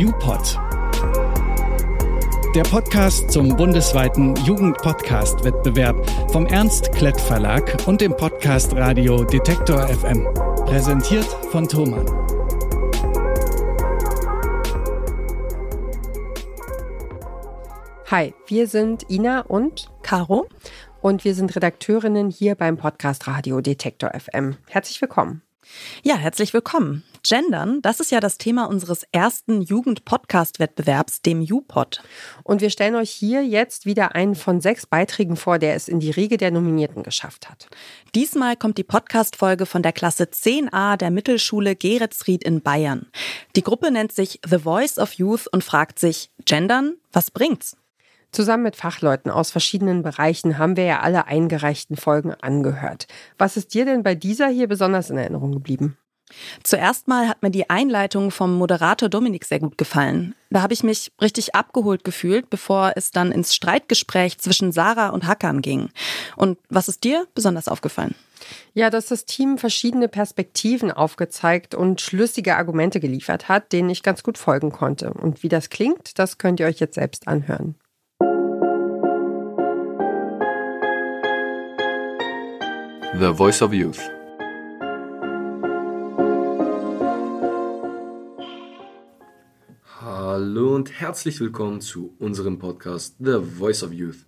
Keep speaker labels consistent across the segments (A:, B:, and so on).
A: UPod. Der Podcast zum bundesweiten Jugendpodcast-Wettbewerb vom Ernst Klett Verlag und dem Podcast Radio Detektor FM. Präsentiert von Thomann.
B: Hi, wir sind Ina und
C: Caro
B: und wir sind Redakteurinnen hier beim Podcast Radio Detektor FM. Herzlich willkommen.
C: Ja, herzlich willkommen. Gendern, das ist ja das Thema unseres ersten Jugend-Podcast-Wettbewerbs, dem UPod.
B: Und wir stellen euch hier jetzt wieder einen von sechs Beiträgen vor, der es in die Riege der Nominierten geschafft hat.
C: Diesmal kommt die Podcast-Folge von der Klasse 10a der Mittelschule Geretsried in Bayern. Die Gruppe nennt sich The Voice of Youth und fragt sich, Gendern, was bringt's?
B: Zusammen mit Fachleuten aus verschiedenen Bereichen haben wir ja alle eingereichten Folgen angehört. Was ist dir denn bei dieser hier besonders in Erinnerung geblieben?
C: Zuerst mal hat mir die Einleitung vom Moderator Dominik sehr gut gefallen. Da habe ich mich richtig abgeholt gefühlt, bevor es dann ins Streitgespräch zwischen Sarah und Hakan ging. Und was ist dir besonders aufgefallen?
B: Ja, dass das Team verschiedene Perspektiven aufgezeigt und schlüssige Argumente geliefert hat, denen ich ganz gut folgen konnte. Und wie das klingt, das könnt ihr euch jetzt selbst anhören.
D: The Voice of Youth. Hallo und herzlich willkommen zu unserem Podcast The Voice of Youth.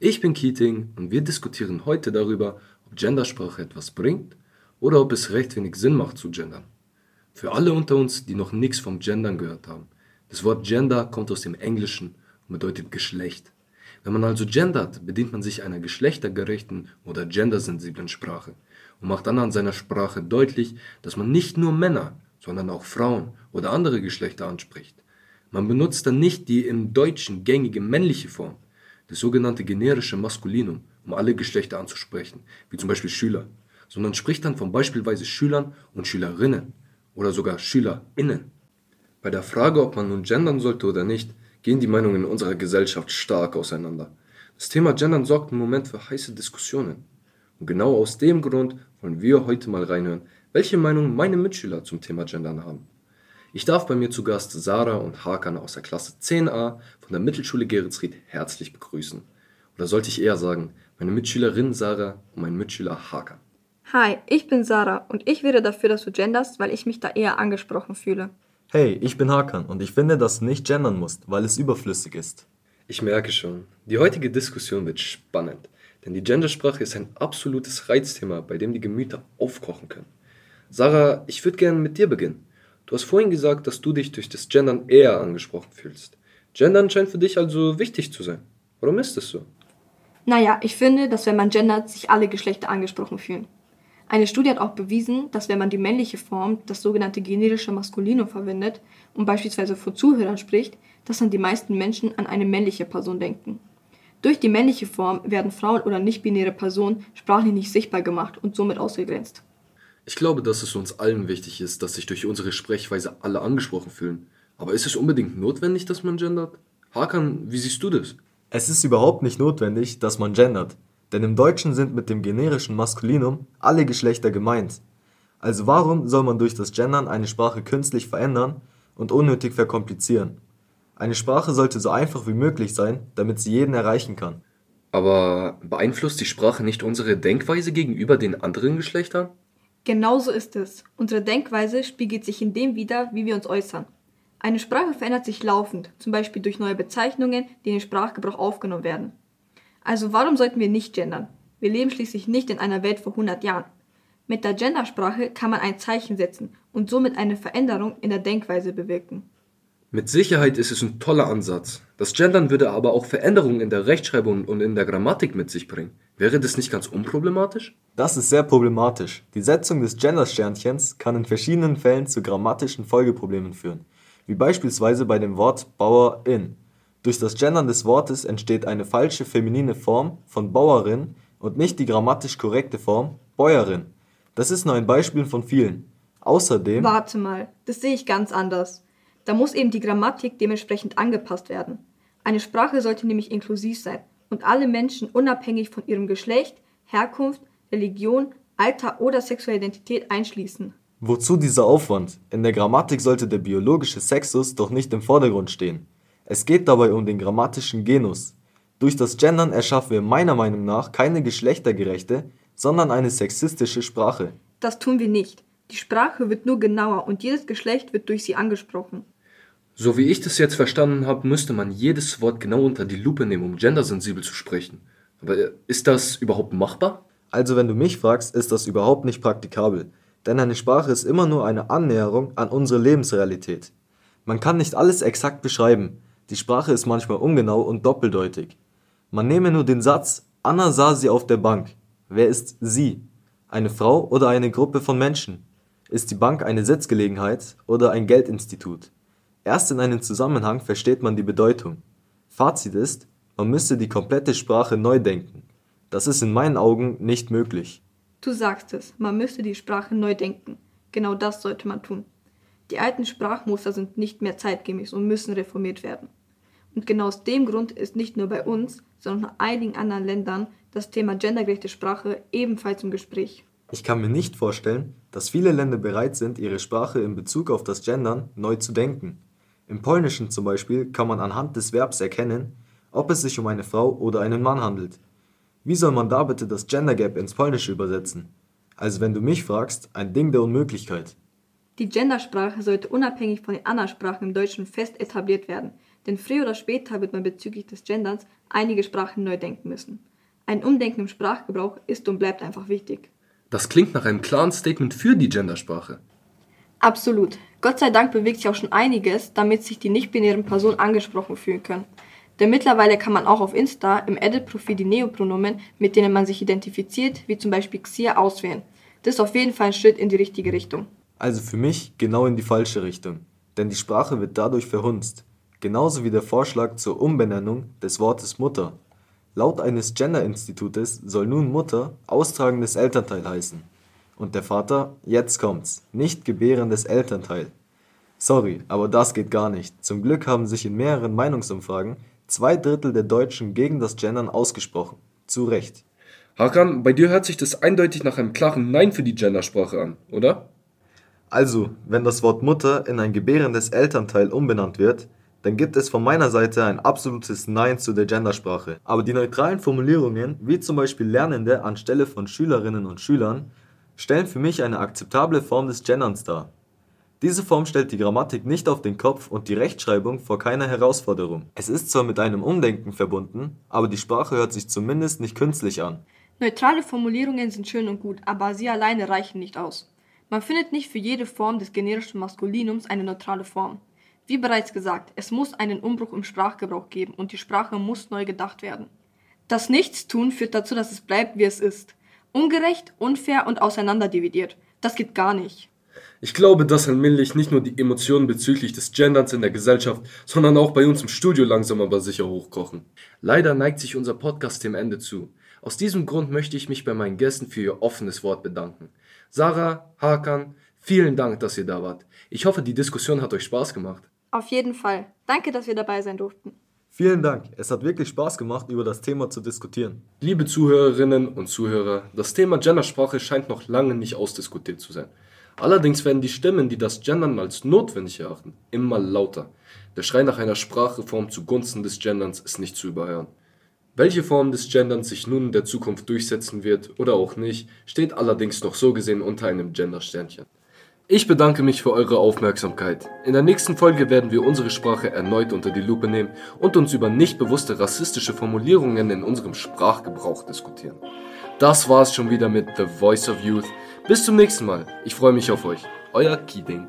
D: Ich bin Keating und wir diskutieren heute darüber, ob Gendersprache etwas bringt oder ob es recht wenig Sinn macht zu gendern. Für alle unter uns, die noch nichts vom Gendern gehört haben. Das Wort Gender kommt aus dem Englischen und bedeutet Geschlecht. Wenn man also gendert, bedient man sich einer geschlechtergerechten oder gendersensiblen Sprache und macht dann an seiner Sprache deutlich, dass man nicht nur Männer, sondern auch Frauen oder andere Geschlechter anspricht. Man benutzt dann nicht die im Deutschen gängige männliche Form, das sogenannte generische Maskulinum, um alle Geschlechter anzusprechen, wie zum Beispiel Schüler, sondern spricht dann von beispielsweise Schülern und Schülerinnen oder sogar SchülerInnen. Bei der Frage, ob man nun gendern sollte oder nicht, gehen die Meinungen in unserer Gesellschaft stark auseinander. Das Thema Gendern sorgt im Moment für heiße Diskussionen. Und genau aus dem Grund wollen wir heute mal reinhören, welche Meinung meine Mitschüler zum Thema Gendern haben. Ich darf bei mir zu Gast Sarah und Hakan aus der Klasse 10a von der Mittelschule Geretsried herzlich begrüßen. Oder sollte ich eher sagen, meine Mitschülerin Sarah und mein Mitschüler Hakan.
E: Hi, ich bin Sarah und ich wäre dafür, dass du genderst, weil ich mich da eher angesprochen fühle.
F: Hey, ich bin Hakan und ich finde, dass du nicht gendern musst, weil es überflüssig ist.
D: Ich merke schon, die heutige Diskussion wird spannend, denn die Gendersprache ist ein absolutes Reizthema, bei dem die Gemüter aufkochen können. Sarah, ich würde gerne mit dir beginnen. Du hast vorhin gesagt, dass du dich durch das Gendern eher angesprochen fühlst. Gendern scheint für dich also wichtig zu sein. Warum ist das so?
E: Naja, ich finde, dass wenn man gendert, sich alle Geschlechter angesprochen fühlen. Eine Studie hat auch bewiesen, dass wenn man die männliche Form, das sogenannte generische Maskulinum verwendet und beispielsweise vor Zuhörern spricht, dass dann die meisten Menschen an eine männliche Person denken. Durch die männliche Form werden Frauen oder nicht-binäre Personen sprachlich nicht sichtbar gemacht und somit ausgegrenzt.
D: Ich glaube, dass es uns allen wichtig ist, dass sich durch unsere Sprechweise alle angesprochen fühlen. Aber ist es unbedingt notwendig, dass man gendert? Hakan, wie siehst du das?
F: Es ist überhaupt nicht notwendig, dass man gendert. Denn im Deutschen sind mit dem generischen Maskulinum alle Geschlechter gemeint. Also warum soll man durch das Gendern eine Sprache künstlich verändern und unnötig verkomplizieren? Eine Sprache sollte so einfach wie möglich sein, damit sie jeden erreichen kann.
D: Aber beeinflusst die Sprache nicht unsere Denkweise gegenüber den anderen Geschlechtern?
E: Genauso ist es. Unsere Denkweise spiegelt sich in dem wider, wie wir uns äußern. Eine Sprache verändert sich laufend, zum Beispiel durch neue Bezeichnungen, die in den Sprachgebrauch aufgenommen werden. Also warum sollten wir nicht gendern? Wir leben schließlich nicht in einer Welt vor 100 Jahren. Mit der Gendersprache kann man ein Zeichen setzen und somit eine Veränderung in der Denkweise bewirken.
D: Mit Sicherheit ist es ein toller Ansatz. Das Gendern würde aber auch Veränderungen in der Rechtschreibung und in der Grammatik mit sich bringen. Wäre das nicht ganz unproblematisch?
F: Das ist sehr problematisch. Die Setzung des Gender-Sternchens kann in verschiedenen Fällen zu grammatischen Folgeproblemen führen, wie beispielsweise bei dem Wort Bauerin. Durch das Gendern des Wortes entsteht eine falsche feminine Form von Bauerin und nicht die grammatisch korrekte Form Bäuerin. Das ist nur ein Beispiel von vielen. Außerdem.
E: Warte mal, das sehe ich ganz anders. Da muss eben die Grammatik dementsprechend angepasst werden. Eine Sprache sollte nämlich inklusiv sein und alle Menschen unabhängig von ihrem Geschlecht, Herkunft, Religion, Alter oder sexueller Identität einschließen.
F: Wozu dieser Aufwand? In der Grammatik sollte der biologische Sexus doch nicht im Vordergrund stehen. Es geht dabei um den grammatischen Genus. Durch das Gendern erschaffen wir meiner Meinung nach keine geschlechtergerechte, sondern eine sexistische Sprache.
E: Das tun wir nicht. Die Sprache wird nur genauer und jedes Geschlecht wird durch sie angesprochen.
D: So wie ich das jetzt verstanden habe, müsste man jedes Wort genau unter die Lupe nehmen, um gendersensibel zu sprechen. Aber äh, ist das überhaupt machbar?
F: Also wenn du mich fragst, ist das überhaupt nicht praktikabel. Denn eine Sprache ist immer nur eine Annäherung an unsere Lebensrealität. Man kann nicht alles exakt beschreiben. Die Sprache ist manchmal ungenau und doppeldeutig. Man nehme nur den Satz, Anna sah sie auf der Bank. Wer ist sie? Eine Frau oder eine Gruppe von Menschen? Ist die Bank eine Sitzgelegenheit oder ein Geldinstitut? Erst in einem Zusammenhang versteht man die Bedeutung. Fazit ist, man müsste die komplette Sprache neu denken. Das ist in meinen Augen nicht möglich.
E: Du sagst es, man müsste die Sprache neu denken. Genau das sollte man tun. Die alten Sprachmuster sind nicht mehr zeitgemäß und müssen reformiert werden. Und genau aus dem Grund ist nicht nur bei uns, sondern in einigen anderen Ländern das Thema gendergerechte Sprache ebenfalls im Gespräch.
F: Ich kann mir nicht vorstellen, dass viele Länder bereit sind, ihre Sprache in Bezug auf das Gendern neu zu denken. Im Polnischen zum Beispiel kann man anhand des Verbs erkennen, ob es sich um eine Frau oder einen Mann handelt. Wie soll man da bitte das Gender Gap ins Polnische übersetzen? Also wenn du mich fragst, ein Ding der Unmöglichkeit.
E: Die Gendersprache sollte unabhängig von den anderen Sprachen im Deutschen fest etabliert werden, denn früher oder später wird man bezüglich des Genderns einige Sprachen neu denken müssen. Ein Umdenken im Sprachgebrauch ist und bleibt einfach wichtig.
D: Das klingt nach einem klaren Statement für die Gendersprache.
E: Absolut. Gott sei Dank bewegt sich auch schon einiges, damit sich die nicht-binären Personen angesprochen fühlen können. Denn mittlerweile kann man auch auf Insta im Edit-Profil die Neopronomen, mit denen man sich identifiziert, wie zum Beispiel Xia, auswählen. Das ist auf jeden Fall ein Schritt in die richtige Richtung.
F: Also für mich genau in die falsche Richtung. Denn die Sprache wird dadurch verhunzt. Genauso wie der Vorschlag zur Umbenennung des Wortes Mutter. Laut eines Gender-Institutes soll nun Mutter austragendes Elternteil heißen. Und der Vater, jetzt kommt's, nicht gebärendes Elternteil. Sorry, aber das geht gar nicht. Zum Glück haben sich in mehreren Meinungsumfragen Zwei Drittel der Deutschen gegen das Gendern ausgesprochen. Zu Recht.
D: Hakan, bei dir hört sich das eindeutig nach einem klaren Nein für die Gendersprache an, oder?
F: Also, wenn das Wort Mutter in ein gebärendes Elternteil umbenannt wird, dann gibt es von meiner Seite ein absolutes Nein zu der Gendersprache. Aber die neutralen Formulierungen, wie zum Beispiel Lernende anstelle von Schülerinnen und Schülern, stellen für mich eine akzeptable Form des Genderns dar. Diese Form stellt die Grammatik nicht auf den Kopf und die Rechtschreibung vor keiner Herausforderung. Es ist zwar mit einem Umdenken verbunden, aber die Sprache hört sich zumindest nicht künstlich an.
E: Neutrale Formulierungen sind schön und gut, aber sie alleine reichen nicht aus. Man findet nicht für jede Form des generischen Maskulinums eine neutrale Form. Wie bereits gesagt, es muss einen Umbruch im Sprachgebrauch geben und die Sprache muss neu gedacht werden. Das Nichtstun führt dazu, dass es bleibt, wie es ist. Ungerecht, unfair und auseinanderdividiert. Das geht gar nicht.
D: Ich glaube, dass allmählich nicht nur die Emotionen bezüglich des Genderns in der Gesellschaft, sondern auch bei uns im Studio langsam aber sicher hochkochen. Leider neigt sich unser Podcast dem Ende zu. Aus diesem Grund möchte ich mich bei meinen Gästen für ihr offenes Wort bedanken. Sarah, Hakan, vielen Dank, dass ihr da wart. Ich hoffe, die Diskussion hat euch Spaß gemacht.
E: Auf jeden Fall. Danke, dass wir dabei sein durften.
F: Vielen Dank. Es hat wirklich Spaß gemacht, über das Thema zu diskutieren.
D: Liebe Zuhörerinnen und Zuhörer, das Thema Gendersprache scheint noch lange nicht ausdiskutiert zu sein. Allerdings werden die Stimmen, die das Gendern als notwendig erachten, immer lauter. Der Schrei nach einer Sprachreform zugunsten des Genderns ist nicht zu überhören. Welche Form des Genderns sich nun in der Zukunft durchsetzen wird oder auch nicht, steht allerdings noch so gesehen unter einem Gender-Sternchen. Ich bedanke mich für eure Aufmerksamkeit. In der nächsten Folge werden wir unsere Sprache erneut unter die Lupe nehmen und uns über nicht bewusste rassistische Formulierungen in unserem Sprachgebrauch diskutieren. Das war's schon wieder mit The Voice of Youth. Bis zum nächsten Mal. Ich freue mich auf euch. Euer Keating.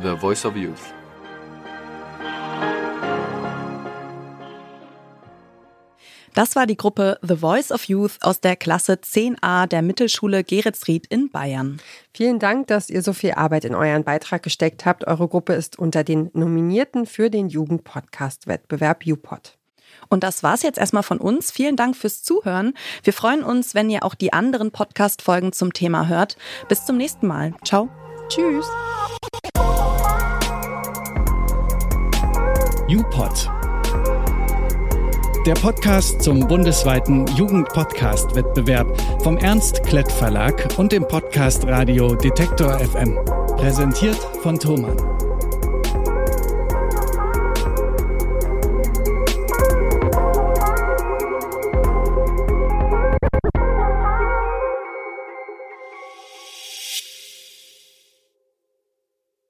D: The Voice of Youth.
C: Das war die Gruppe The Voice of Youth aus der Klasse 10a der Mittelschule Geretsried in Bayern.
B: Vielen Dank, dass ihr so viel Arbeit in euren Beitrag gesteckt habt. Eure Gruppe ist unter den Nominierten für den Jugendpodcast-Wettbewerb UPod.
C: Und das war's jetzt erstmal von uns. Vielen Dank fürs Zuhören. Wir freuen uns, wenn ihr auch die anderen Podcast-Folgen zum Thema hört. Bis zum nächsten Mal. Ciao.
B: Tschüss.
A: UPod Der Podcast zum bundesweiten Jugendpodcast-Wettbewerb vom Ernst Klett Verlag und dem Podcast Radio Detektor FM. Präsentiert von Thomann.